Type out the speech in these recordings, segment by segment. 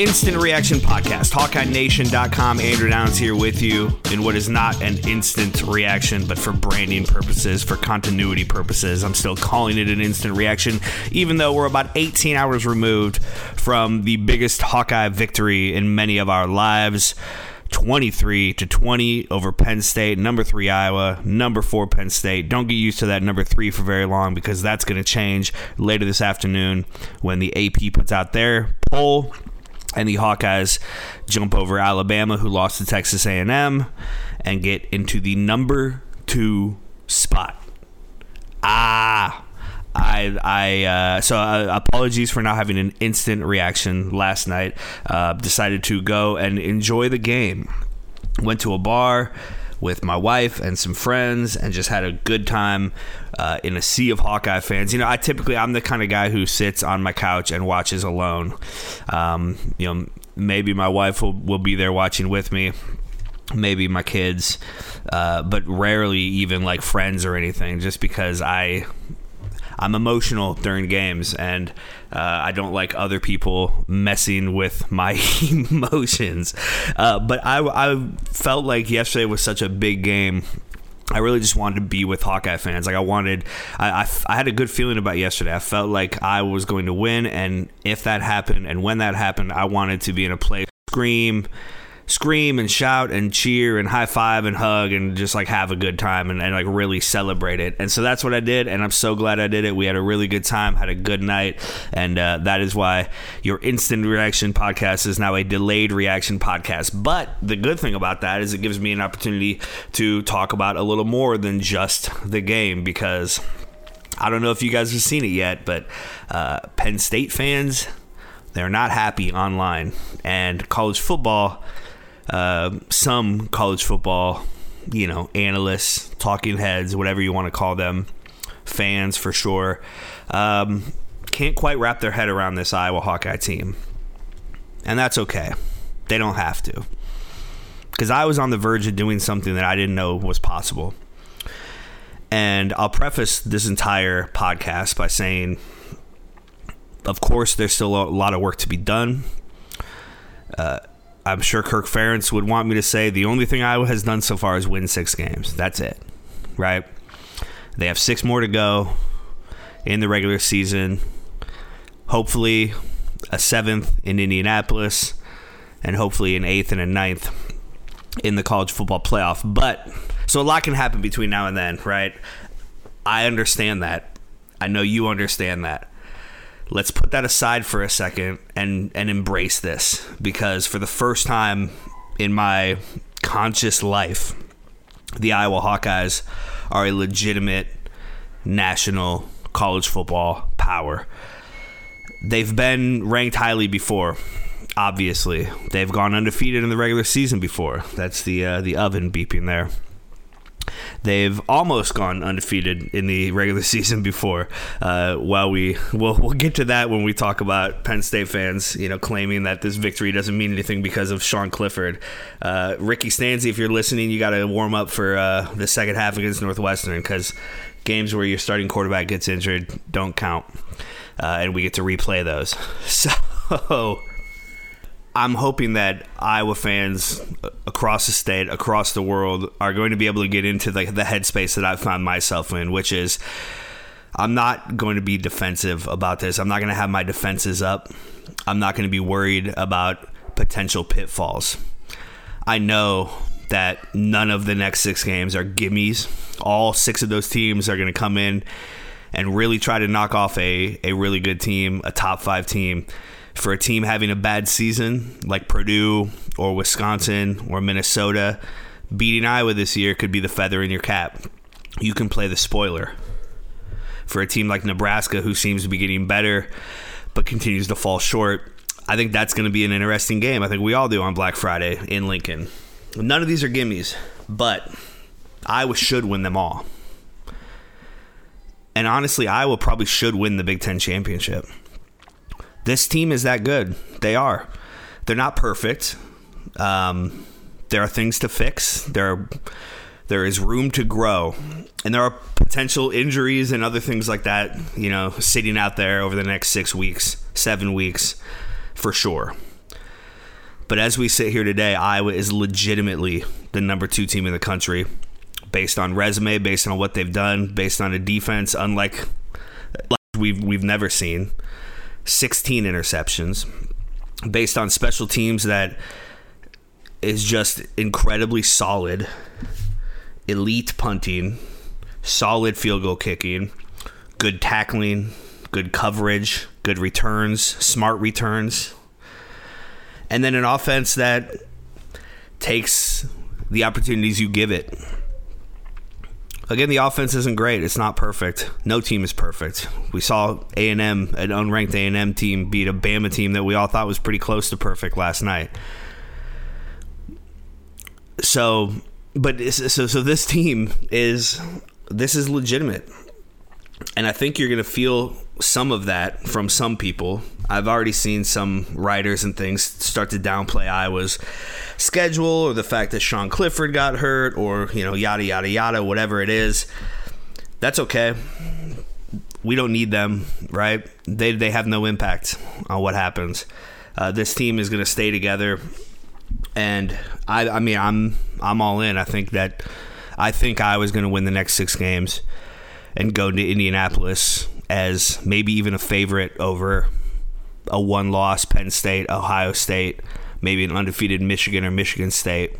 Instant Reaction Podcast, HawkeyeNation.com. Andrew Downs here with you in what is not an instant reaction, but for branding purposes, for continuity purposes. I'm still calling it an instant reaction, even though we're about 18 hours removed from the biggest Hawkeye victory in many of our lives. 23 to 20 over Penn State, number three Iowa, number four Penn State. Don't get used to that number three for very long because that's going to change later this afternoon when the AP puts out their poll and the Hawkeyes jump over Alabama, who lost to Texas A&M, and get into the number two spot. Ah. I, I, uh, so uh, apologies for not having an instant reaction last night. Uh, decided to go and enjoy the game. Went to a bar with my wife and some friends and just had a good time uh, in a sea of Hawkeye fans. You know, I typically I'm the kind of guy who sits on my couch and watches alone. Um, you know, maybe my wife will, will be there watching with me. Maybe my kids, uh, but rarely even like friends or anything, just because I I'm emotional during games, and uh, I don't like other people messing with my emotions. Uh, but I, I felt like yesterday was such a big game. I really just wanted to be with Hawkeye fans. Like I wanted, I, I, I had a good feeling about yesterday. I felt like I was going to win, and if that happened, and when that happened, I wanted to be in a place scream scream and shout and cheer and high five and hug and just like have a good time and, and like really celebrate it. And so that's what I did, and I'm so glad I did it. We had a really good time, had a good night, and uh, that is why your instant reaction podcast is now a delayed reaction podcast. But the good thing about that is it gives me an opportunity to talk about a little more than just the game because. I don't know if you guys have seen it yet, but uh, Penn State fans, they're not happy online. And college football, uh, some college football, you know, analysts, talking heads, whatever you want to call them, fans for sure, um, can't quite wrap their head around this Iowa Hawkeye team. And that's okay. They don't have to. Because I was on the verge of doing something that I didn't know was possible. And I'll preface this entire podcast by saying, of course, there's still a lot of work to be done. Uh, I'm sure Kirk Ferentz would want me to say the only thing Iowa has done so far is win six games. That's it, right? They have six more to go in the regular season. Hopefully, a seventh in Indianapolis, and hopefully an eighth and a ninth in the college football playoff. But so a lot can happen between now and then, right? I understand that. I know you understand that let's put that aside for a second and and embrace this because for the first time in my conscious life the Iowa Hawkeyes are a legitimate national college football power. They've been ranked highly before. Obviously, they've gone undefeated in the regular season before. That's the uh, the oven beeping there. They've almost gone undefeated in the regular season before. Uh, while we we'll, we'll get to that when we talk about Penn State fans, you know, claiming that this victory doesn't mean anything because of Sean Clifford. Uh, Ricky Stanzi, if you're listening, you got to warm up for uh, the second half against Northwestern because games where your starting quarterback gets injured don't count, uh, and we get to replay those. So. I'm hoping that Iowa fans uh, across the state, across the world, are going to be able to get into the, the headspace that I found myself in, which is I'm not going to be defensive about this. I'm not going to have my defenses up. I'm not going to be worried about potential pitfalls. I know that none of the next six games are gimmies. All six of those teams are going to come in and really try to knock off a, a really good team, a top five team for a team having a bad season like Purdue or Wisconsin or Minnesota, beating Iowa this year could be the feather in your cap. You can play the spoiler. For a team like Nebraska, who seems to be getting better but continues to fall short, I think that's going to be an interesting game. I think we all do on Black Friday in Lincoln. None of these are gimmies, but Iowa should win them all. And honestly, Iowa probably should win the Big Ten championship. This team is that good. They are. They're not perfect. Um, there are things to fix. There are, there is room to grow, and there are potential injuries and other things like that. You know, sitting out there over the next six weeks, seven weeks, for sure. But as we sit here today, Iowa is legitimately the number two team in the country based on resume, based on what they've done, based on a defense unlike we've we've never seen. 16 interceptions based on special teams that is just incredibly solid. Elite punting, solid field goal kicking, good tackling, good coverage, good returns, smart returns. And then an offense that takes the opportunities you give it again, the offense isn't great. It's not perfect. No team is perfect. We saw A and M, an unranked A and M team, beat a Bama team that we all thought was pretty close to perfect last night. So, but so so this team is this is legitimate, and I think you're going to feel some of that from some people. I've already seen some writers and things start to downplay Iowa's schedule or the fact that Sean Clifford got hurt or, you know, yada, yada, yada, whatever it is. That's okay. We don't need them, right? They, they have no impact on what happens. Uh, this team is going to stay together. And I, I mean, I'm, I'm all in. I think that, I think I was going to win the next six games and go to Indianapolis as maybe even a favorite over a one loss Penn State, Ohio State, maybe an undefeated Michigan or Michigan State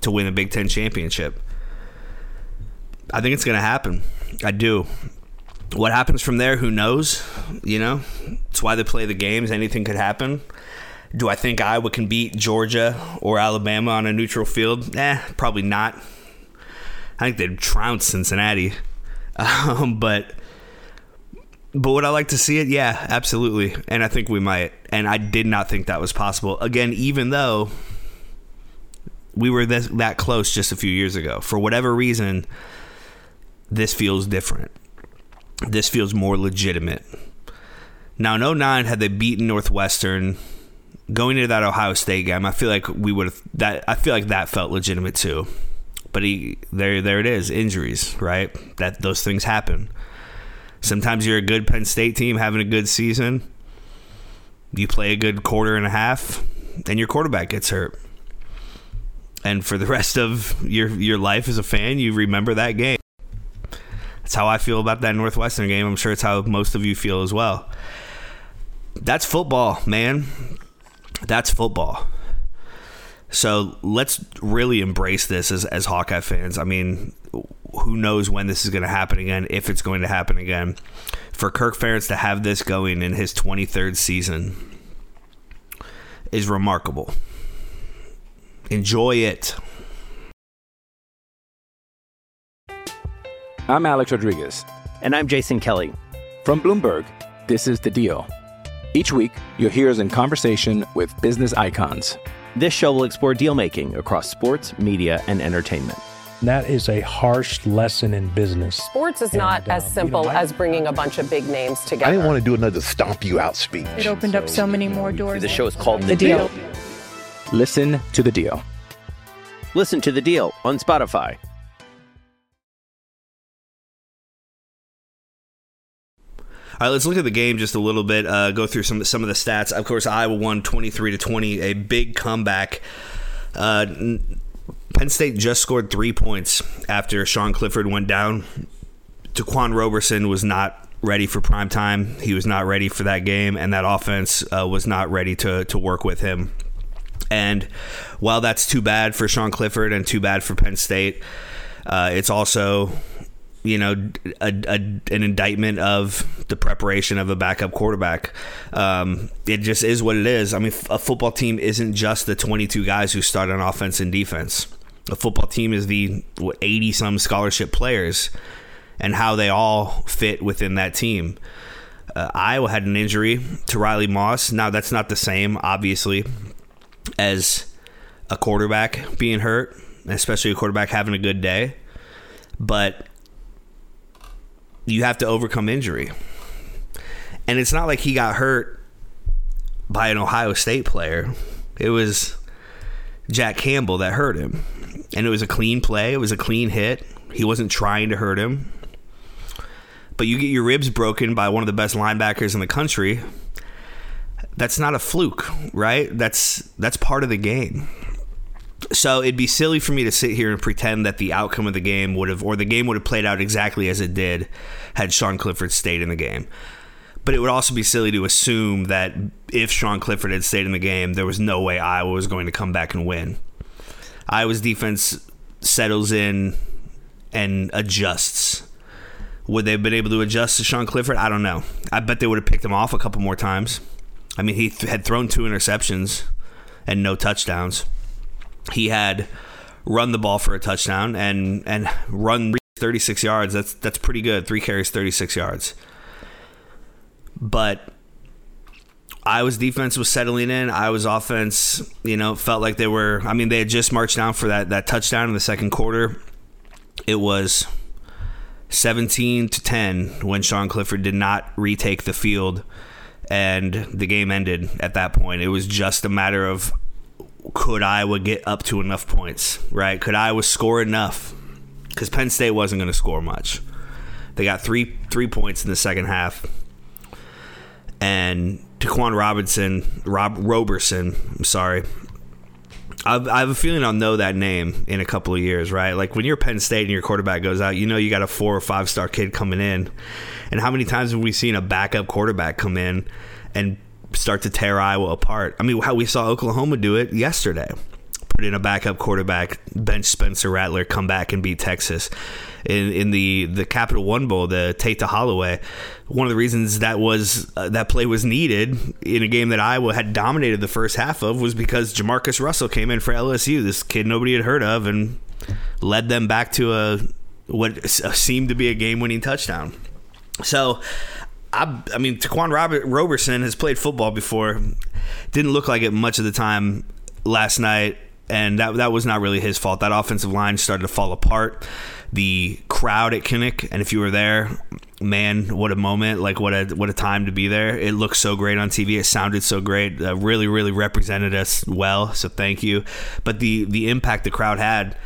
to win a Big Ten championship. I think it's going to happen. I do. What happens from there, who knows? You know, it's why they play the games. Anything could happen. Do I think Iowa can beat Georgia or Alabama on a neutral field? Eh, probably not. I think they'd trounce Cincinnati. Um, but but would I like to see it? Yeah, absolutely. And I think we might. And I did not think that was possible. Again, even though we were this, that close just a few years ago. For whatever reason, this feels different. This feels more legitimate. Now, in 09, had they beaten Northwestern, going into that Ohio State game, I feel like we would have that. I feel like that felt legitimate too. But he, there, there it is, injuries, right? That those things happen. Sometimes you're a good Penn State team having a good season. You play a good quarter and a half, and your quarterback gets hurt. And for the rest of your your life as a fan, you remember that game. That's how I feel about that Northwestern game. I'm sure it's how most of you feel as well. That's football, man. That's football. So let's really embrace this as, as Hawkeye fans. I mean, who knows when this is going to happen again, if it's going to happen again. For Kirk Ferentz to have this going in his 23rd season is remarkable. Enjoy it. I'm Alex Rodriguez. And I'm Jason Kelly. From Bloomberg, this is The Deal. Each week, you'll hear us in conversation with business icons. This show will explore deal making across sports, media, and entertainment. That is a harsh lesson in business. Sports is not And, as um, you simple know, I- as bringing a bunch of big names together. I didn't want to do another stomp you out speech. It opened up so many more doors. The show is called The Deal. Listen to The Deal. Listen to the deal on Spotify. All right, let's look at the game just a little bit. Uh, go through some some of the stats. Of course, Iowa won twenty three to twenty, a big comeback. Uh, n- Penn State just scored three points after Sean Clifford went down. Ta'Quan Roberson was not ready for prime time. He was not ready for that game, and that offense uh, was not ready to to work with him. And while that's too bad for Sean Clifford and too bad for Penn State, uh, it's also you know, a, a, an indictment of the preparation of a backup quarterback. Um, it just is what it is. I mean, a football team isn't just the 22 guys who start on offense and defense. A football team is the 80 some scholarship players and how they all fit within that team. Uh, Iowa had an injury to Riley Moss. Now, that's not the same, obviously, as a quarterback being hurt, especially a quarterback having a good day. But you have to overcome injury. And it's not like he got hurt by an Ohio State player. It was Jack Campbell that hurt him. And it was a clean play, it was a clean hit. He wasn't trying to hurt him. But you get your ribs broken by one of the best linebackers in the country. That's not a fluke, right? That's that's part of the game. So it'd be silly for me to sit here and pretend that the outcome of the game would have, or the game would have played out exactly as it did had Sean Clifford stayed in the game. But it would also be silly to assume that if Sean Clifford had stayed in the game, there was no way Iowa was going to come back and win. Iowa's defense settles in and adjusts. Would they have been able to adjust to Sean Clifford? I don't know. I bet they would have picked him off a couple more times. I mean, he th- had thrown two interceptions and no touchdowns he had run the ball for a touchdown and and run 36 yards. That's that's pretty good. Three carries, 36 yards. But Iowa's defense was settling in. Iowa's offense, you know, felt like they were. I mean, they had just marched down for that that touchdown in the second quarter. It was 17 to 10 when Sean Clifford did not retake the field, and the game ended at that point. It was just a matter of could Iowa get up to enough points, right? Could Iowa score enough? Because Penn State wasn't going to score much. They got three three points in the second half, and Ta'Quan Robinson, Rob Roberson, I'm sorry. I've, I have a feeling I'll know that name in a couple of years, right? Like when you're Penn State and your quarterback goes out, you know you got a four or five star kid coming in. And how many times have we seen a backup quarterback come in and start to tear Iowa apart. I mean, how we saw Oklahoma do it yesterday. Put in a backup quarterback, bench Spencer Rattler, come back and beat Texas. In, in the, the Capital One Bowl, the Tate to Holloway, one of the reasons that was uh, that play was needed in a game that Iowa had dominated the first half of was because JaMarcus Russell came in for LSU, this kid nobody had heard of, and led them back to a what seemed to be a game-winning touchdown. So I, I mean, Ta'Quan Robert Roberson has played football before. Didn't look like it much of the time last night, and that that was not really his fault. That offensive line started to fall apart. The crowd at Kinnick, and if you were there, man, what a moment! Like what a what a time to be there. It looked so great on TV. It sounded so great. Uh, really, really represented us well. So thank you. But the the impact the crowd had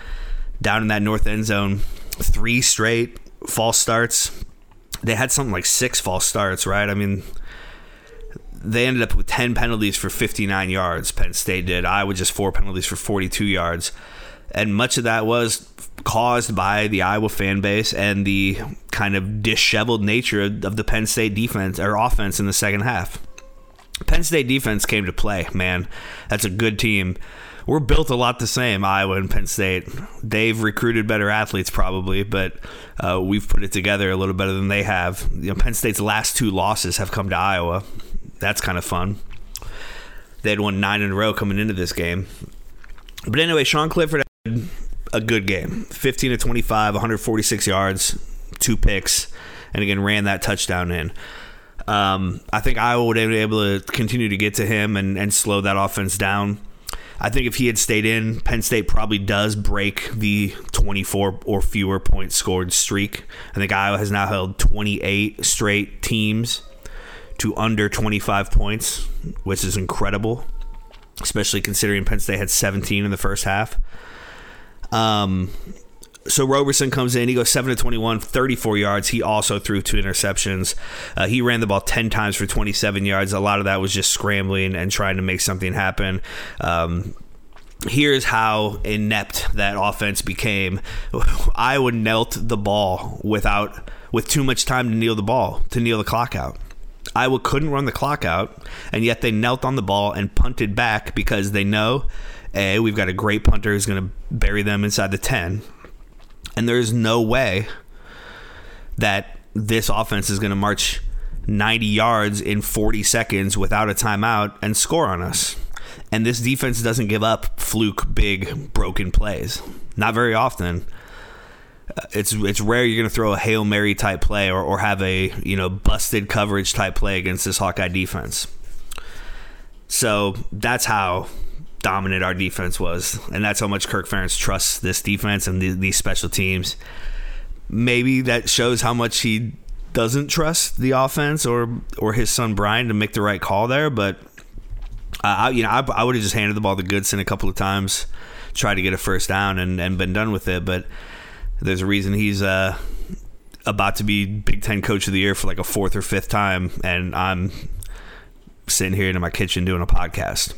down in that north end zone, three straight false starts they had something like six false starts, right? I mean, they ended up with 10 penalties for 59 yards. Penn State did. Iowa just four penalties for 42 yards. And much of that was caused by the Iowa fan base and the kind of disheveled nature of the Penn State defense or offense in the second half. Penn State defense came to play, man. That's a good team we're built a lot the same, Iowa and Penn State. They've recruited better athletes probably, but uh, we've put it together a little better than they have. You know, Penn State's last two losses have come to Iowa. That's kind of fun. They had won nine in a row coming into this game. But anyway, Sean Clifford a good game 15 to 25, 146 yards, two picks, and again ran that touchdown in. Um, I think Iowa would be able to continue to get to him and, and slow that offense down. I think if he had stayed in, Penn State probably does break the 24 or fewer points scored streak. I think Iowa has now held 28 straight teams to under 25 points, which is incredible, especially considering Penn State had 17 in the first half. Um, so Roberson comes in. He goes 7 to 21, 34 yards. He also threw two interceptions. Uh, he ran the ball 10 times for 27 yards. A lot of that was just scrambling and trying to make something happen. Um, here's how inept that offense became. Iowa knelt the ball without with too much time to kneel the ball to kneel the clock out. Iowa couldn't run the clock out, and yet they knelt on the ball and punted back because they know, a we've got a great punter who's going to bury them inside the ten and there's no way that this offense is going to march 90 yards in 40 seconds without a timeout and score on us. And this defense doesn't give up fluke big broken plays. Not very often. Uh, it's it's rare you're going to throw a hail mary type play or, or have a you know busted coverage type play against this Hawkeye defense. So that's how dominant our defense was, and that's how much Kirk Ferentz trusts this defense and the, these special teams. Maybe that shows how much he doesn't trust the offense or or his son Brian to make the right call there. But uh, I, you know, I, I would have just handed the ball to Goodson a couple of times, tried to get a first down, and, and been done with it. But there's a reason he's uh, about to be Big Ten Coach of the Year for like a fourth or fifth time, and I'm sitting here in my kitchen doing a podcast.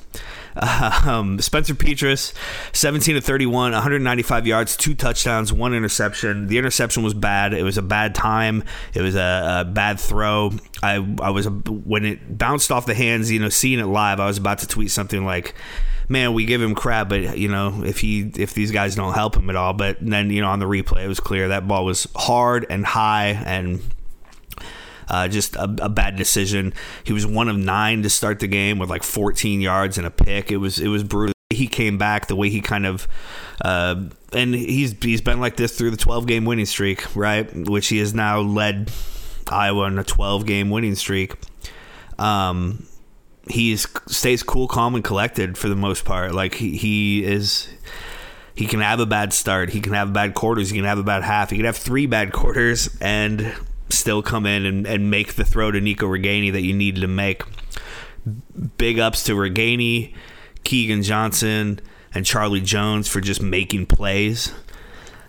Um, Spencer Petras, 17 to 31, 195 yards, two touchdowns, one interception. The interception was bad. It was a bad time. It was a, a bad throw. I I was when it bounced off the hands. You know, seeing it live, I was about to tweet something like man, we give him crap, but you know, if he if these guys don't help him at all, but then you know on the replay it was clear that ball was hard and high and uh, just a, a, bad decision. He was one of nine to start the game with like 14 yards and a pick. It was it was brutal. He came back the way he kind of, uh, and he's he's been like this through the 12 game winning streak, right? Which he has now led Iowa on a 12 game winning streak. Um, he stays cool, calm, and collected for the most part. Like he, he is he can have a bad start. He can have bad quarters. He can have a bad half. He can have three bad quarters and still come in and, and make the throw to Nico Ragaini that you needed to make. Big ups to Ragaini, Keagan Johnson, and Charlie Jones for just making plays.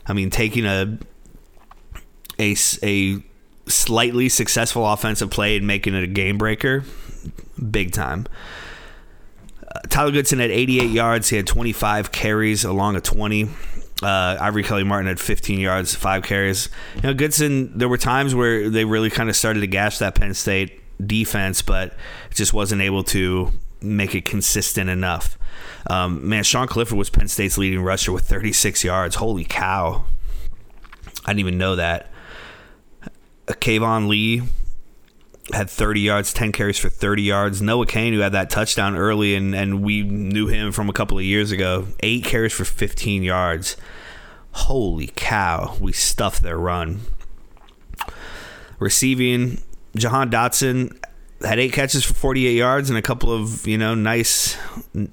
I mean, taking a a, a slightly successful offensive play and making it a game breaker, big time. Uh, Tyler Goodson had 88 yards. He had 25 carries along a 20. Uh, Ivory Kelly Martin had 15 yards, five carries. You know, Goodson. There were times where they really kind of started to gash that Penn State defense, but just wasn't able to make it consistent enough. Um, man, Sean Clifford was Penn State's leading rusher with 36 yards. Holy cow! I didn't even know that. Keyvone Lee had 30 yards, 10 carries for 30 yards. Noah Cain, who had that touchdown early, and, and we knew him from a couple of years ago, eight carries for 15 yards. Holy cow, we stuffed their run. Receiving, Jahan Dotson had eight catches for 48 yards and a couple of you know nice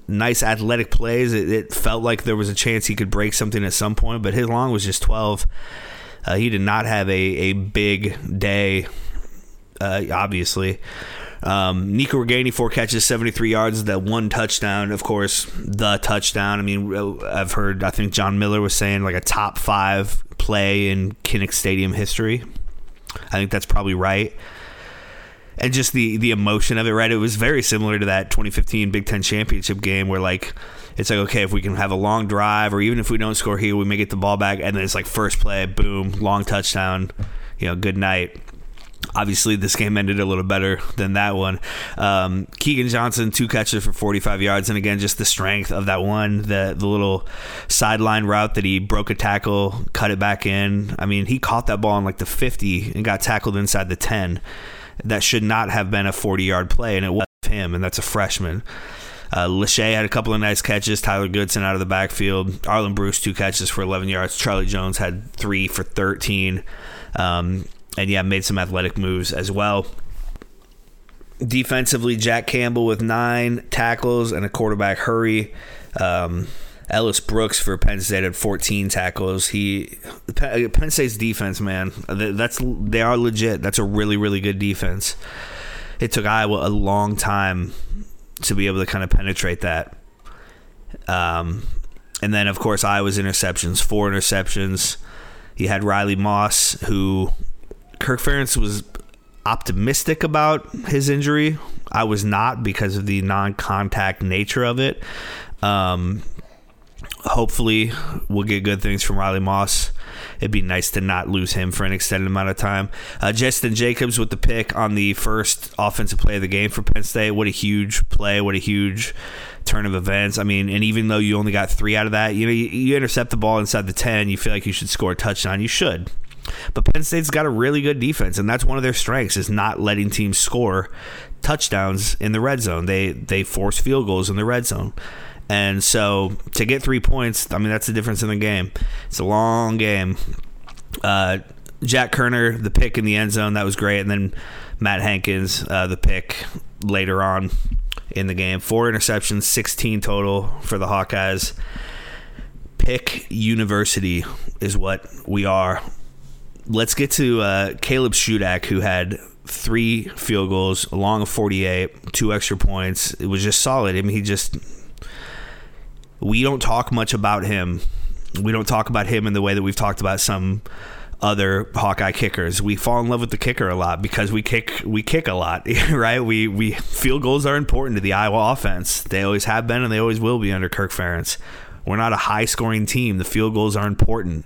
nice athletic plays it, it, felt like there was a chance he could break something at some point but his long was just 12 uh, he did not have a, a big day uh, obviously. Um, Nico Ragaini, four catches, 73 yards, that one touchdown, of course, the touchdown. I mean, uh, I've heard, I think John Miller was saying like a top five play in Kinnick Stadium history. I think that's probably right. And just the the emotion of it, right? It was very similar to that 2015 Big Ten championship game where like it's like okay, if we can have a long drive, or even if we don't score here, we may get the ball back, and then it's like first play, boom, long touchdown, you know, good night obviously this game ended a little better than that one. Um, Keagan Johnson two catches for 45 yards, and again just the strength of that one, the the little sideline route that he broke a tackle, cut it back in. I mean, he caught that ball in like the 50 and got tackled inside the 10. That should not have been a 40 yard play, and it was him, and that's a freshman. Uh, Lachey had a couple of nice catches. Tyler Goodson out of the backfield. Arland Bruce, two catches for 11 yards. Charlie Jones had three for 13. Um, and yeah, made some athletic moves as well. Defensively, Jack Campbell with nine tackles and a quarterback hurry. Um, Ellis Brooks for Penn State had 14 tackles. He Penn State's defense, man, that's they are legit. That's a really really good defense. It took Iowa a long time to be able to kind of penetrate that. Um, and then of course Iowa's interceptions, four interceptions. You had Riley Moss, who Kirk Ferentz was optimistic about his injury. I was not because of the non-contact nature of it. Um, hopefully, we'll get good things from Riley Moss. It'd be nice to not lose him for an extended amount of time. Uh, Justin Jacobs with the pick on the first offensive play of the game for Penn State. What a huge play! What a huge turn of events. I mean, and even though you only got three out of that, you know, you, you intercept the ball inside the ten, you feel like you should score a touchdown. You should. But Penn State's got a really good defense, and that's one of their strengths is not letting teams score touchdowns in the red zone. They they force field goals in the red zone. And so to get three points, I mean that's the difference in the game. It's a long game. Uh, Jack Koerner, the pick in the end zone, that was great, and then Matt Hankins, uh, the pick later on in the game. Four interceptions, 16 total for the Hawkeyes. Pick University is what we are. Let's get to uh, Caleb Shudak, who had three field goals, along of 48, two extra points. It was just solid. I mean, he just. We don't talk much about him. We don't talk about him in the way that we've talked about some other Hawkeye kickers. We fall in love with the kicker a lot because we kick we kick a lot, right? We we field goals are important to the Iowa offense. They always have been and they always will be under Kirk Ferentz. We're not a high scoring team. The field goals are important.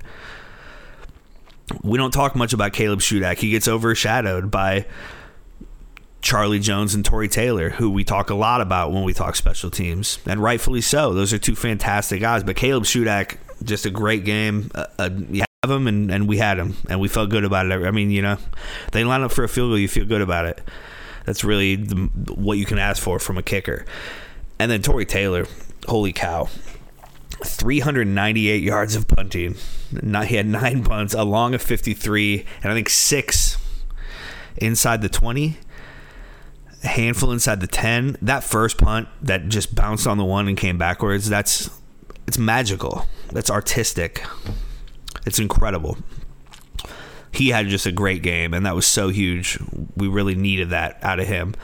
We don't talk much about Caleb Shudak. He gets overshadowed by Charlie Jones and Tory Taylor, who we talk a lot about when we talk special teams, and rightfully so. Those are two fantastic guys. But Caleb Shudak, just a great game. Uh, uh, you have him, and, and we had him, and we felt good about it. I mean, you know, they line up for a field goal, you feel good about it. That's really the, what you can ask for from a kicker. And then Tory Taylor, holy cow. 398 yards of punting. He had nine punts, along of 53, and I think six inside the 20 a handful inside the 10 that first punt that just bounced on the one and came backwards that's it's magical. That's artistic. It's incredible. He had just a great game and that was so huge. We really needed that out of him.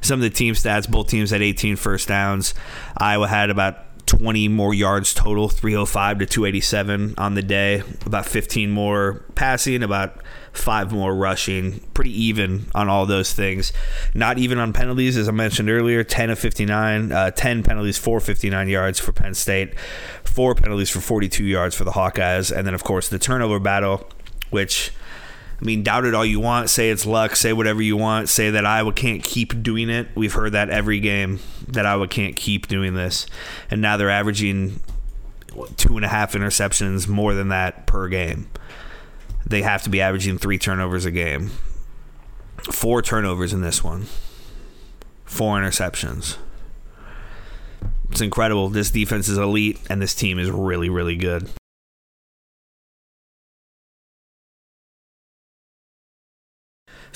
Some of the team stats both teams had 18 first downs. Iowa had about 20 more yards total 305 to 287 on the day. About 15 more passing about five more rushing. Pretty even on all those things. Not even on penalties as i mentioned earlier 10 of 59 uh, 10 penalties for 59 yards for penn state four penalties for 42 yards for the hawkeyes and then of course the turnover battle which I mean, doubt it all you want. Say it's luck. Say whatever you want. Say that Iowa can't keep doing it. We've heard that every game that Iowa can't keep doing this, and now they're averaging two and a half interceptions more than that per game. They have to be averaging three turnovers a game. Four turnovers in this one. Four interceptions. It's incredible. This defense is elite, and this team is really, really good.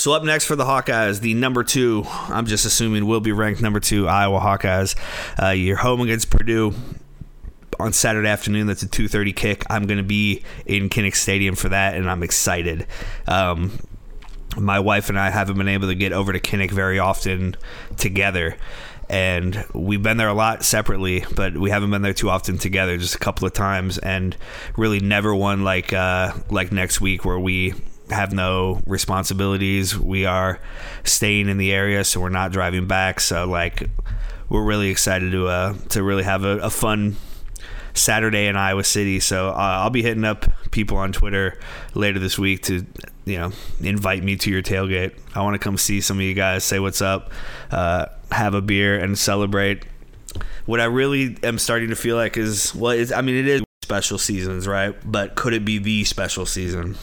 So up next for the Hawkeyes, the number two, I'm just assuming will be ranked number two Iowa Hawkeyes. Uh, you're home against Purdue on Saturday afternoon. That's a 2:30 kick. I'm going to be in Kinnick Stadium for that, and I'm excited. Um, my wife and I haven't been able to get over to Kinnick very often together. And we've been there a lot separately, but we haven't been there too often together. Just a couple of times, and really never one like uh, like next week where we have no responsibilities. We are staying in the area, so we're not driving back. So like, we're really excited to uh, to really have a, a fun Saturday in Iowa City. So uh, I'll be hitting up people on Twitter later this week to you know invite me to your tailgate. I want to come see some of you guys, say what's up, uh, have a beer, and celebrate. What I really am starting to feel like is well, I mean, it is special seasons, right? But could it be the special season?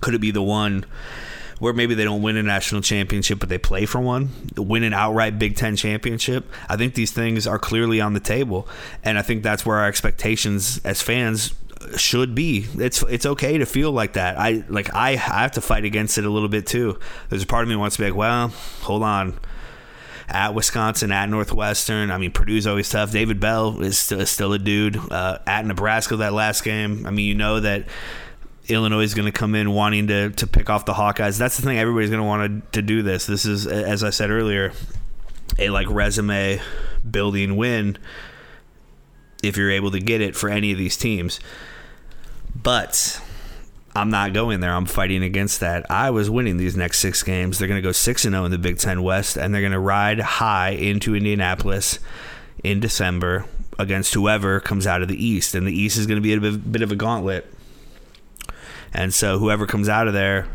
Could it be the one where maybe they don't win a national championship, but they play for one, win an outright Big Ten championship? I think these things are clearly on the table, and I think that's where our expectations as fans should be. It's it's okay to feel like that. I like I, I have to fight against it a little bit too. There's a part of me wants to be like, well, hold on. At Wisconsin, at Northwestern, I mean Purdue's always tough. David Bell is still, is still a dude. Uh, at Nebraska, that last game, I mean you know that Illinois is going to come in wanting to to pick off the Hawkeyes. That's the thing. Everybody's going to want to do this. This is, as I said earlier, a like resume building win if you're able to get it for any of these teams. But I'm not going there. I'm fighting against that. I was winning these next six games. They're going to go six and zero in the Big Ten West, and they're going to ride high into Indianapolis in December against whoever comes out of the East. And the East is going to be a bit of a gauntlet. And so whoever comes out of there,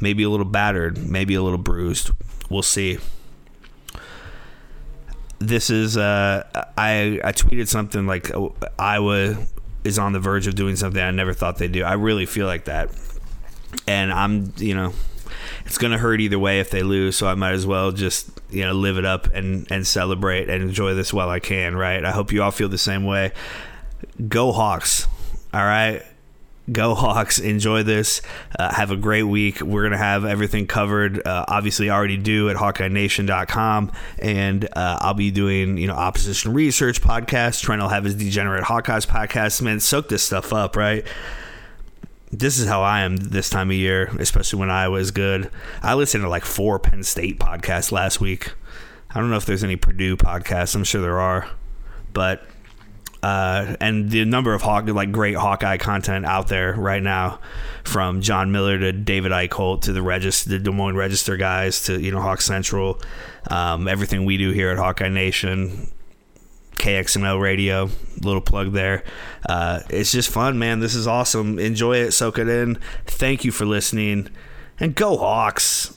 maybe a little battered, maybe a little bruised. We'll see. This is uh, I I tweeted something like Iowa is on the verge of doing something I never thought they'd do. I really feel like that. and I'm you know it's gonna hurt either way if they lose. So I might as well just you know live it up and and celebrate and enjoy this while I can. Right. I hope you all feel the same way. Go Hawks. All right. Go Hawks. Enjoy this. Uh, have a great week. We're going to have everything covered. Uh, obviously, already do at HawkeyeNation.com. And uh, I'll be doing, you know, opposition research podcast. Trent will have his Degenerate Hawkeyes podcast. Man, soak this stuff up, right? This is how I am this time of year, especially when I was good. I listened to like four Penn State podcasts last week. I don't know if there's any Purdue podcasts. I'm sure there are. But uh, and the number of Hawk like great Hawkeye content out there right now, from John Miller to David Eickholt to the Register, the Des Moines Register guys to you know Hawk Central, um, everything we do here at Hawkeye Nation, KXNO Radio, little plug there. Uh, it's just fun, man. This is awesome. Enjoy it, soak it in. Thank you for listening, and go Hawks.